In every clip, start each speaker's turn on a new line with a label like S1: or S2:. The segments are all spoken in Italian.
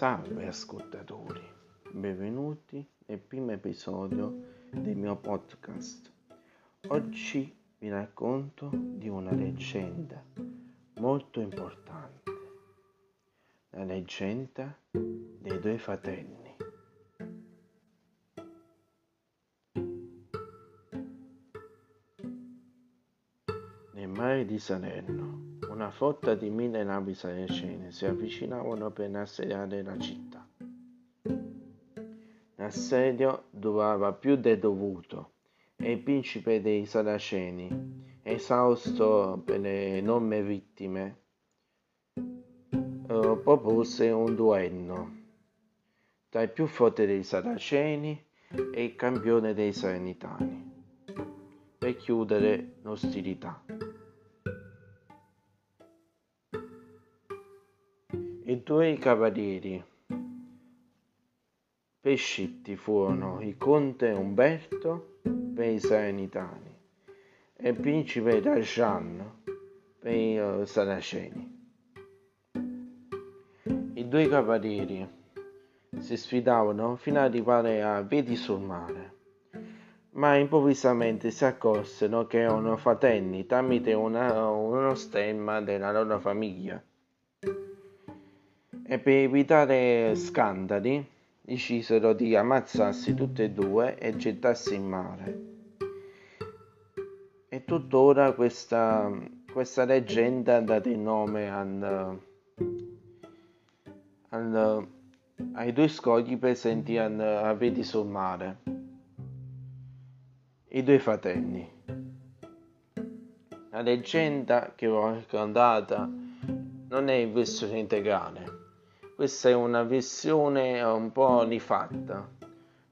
S1: Salve ascoltatori, benvenuti nel primo episodio del mio podcast. Oggi vi racconto di una leggenda molto importante, la leggenda dei due fratelli. Nel mare di Salerno una flotta di mille navi saracene si avvicinavano per assediare la città. L'assedio durava più del dovuto e il principe dei saraceni, esausto per le enormi vittime, eh, propose un duello tra il più forte dei saraceni e il campione dei salernitani per chiudere l'ostilità. I due cavalieri pescitti furono il conte Umberto per i Salernitani e il principe Rajan per i uh, Saraceni. I due cavalieri si sfidavano fino ad arrivare a Vedi sul mare, ma improvvisamente si accorsero che erano fratelli tramite una, uno stemma della loro famiglia e per evitare scandali decisero di ammazzarsi tutti e due e gettarsi in mare. E tuttora questa, questa leggenda ha dato il nome al, al, ai due scogli presenti a, a Vedi sul mare, i due fratelli. La leggenda che ho raccontata non è in versione integrale questa è una versione un po' rifatta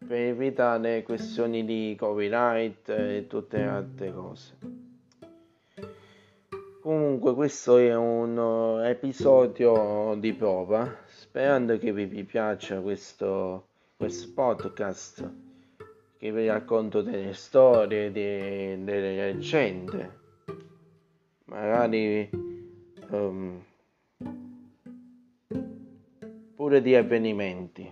S1: per evitare questioni di copyright e tutte le altre cose. Comunque questo è un episodio di prova, sperando che vi piaccia questo, questo podcast che vi racconto delle storie, de, delle leggende, magari um, pure di avvenimenti.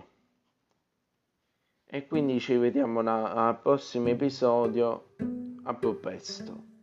S1: E quindi ci vediamo al prossimo episodio. A più presto.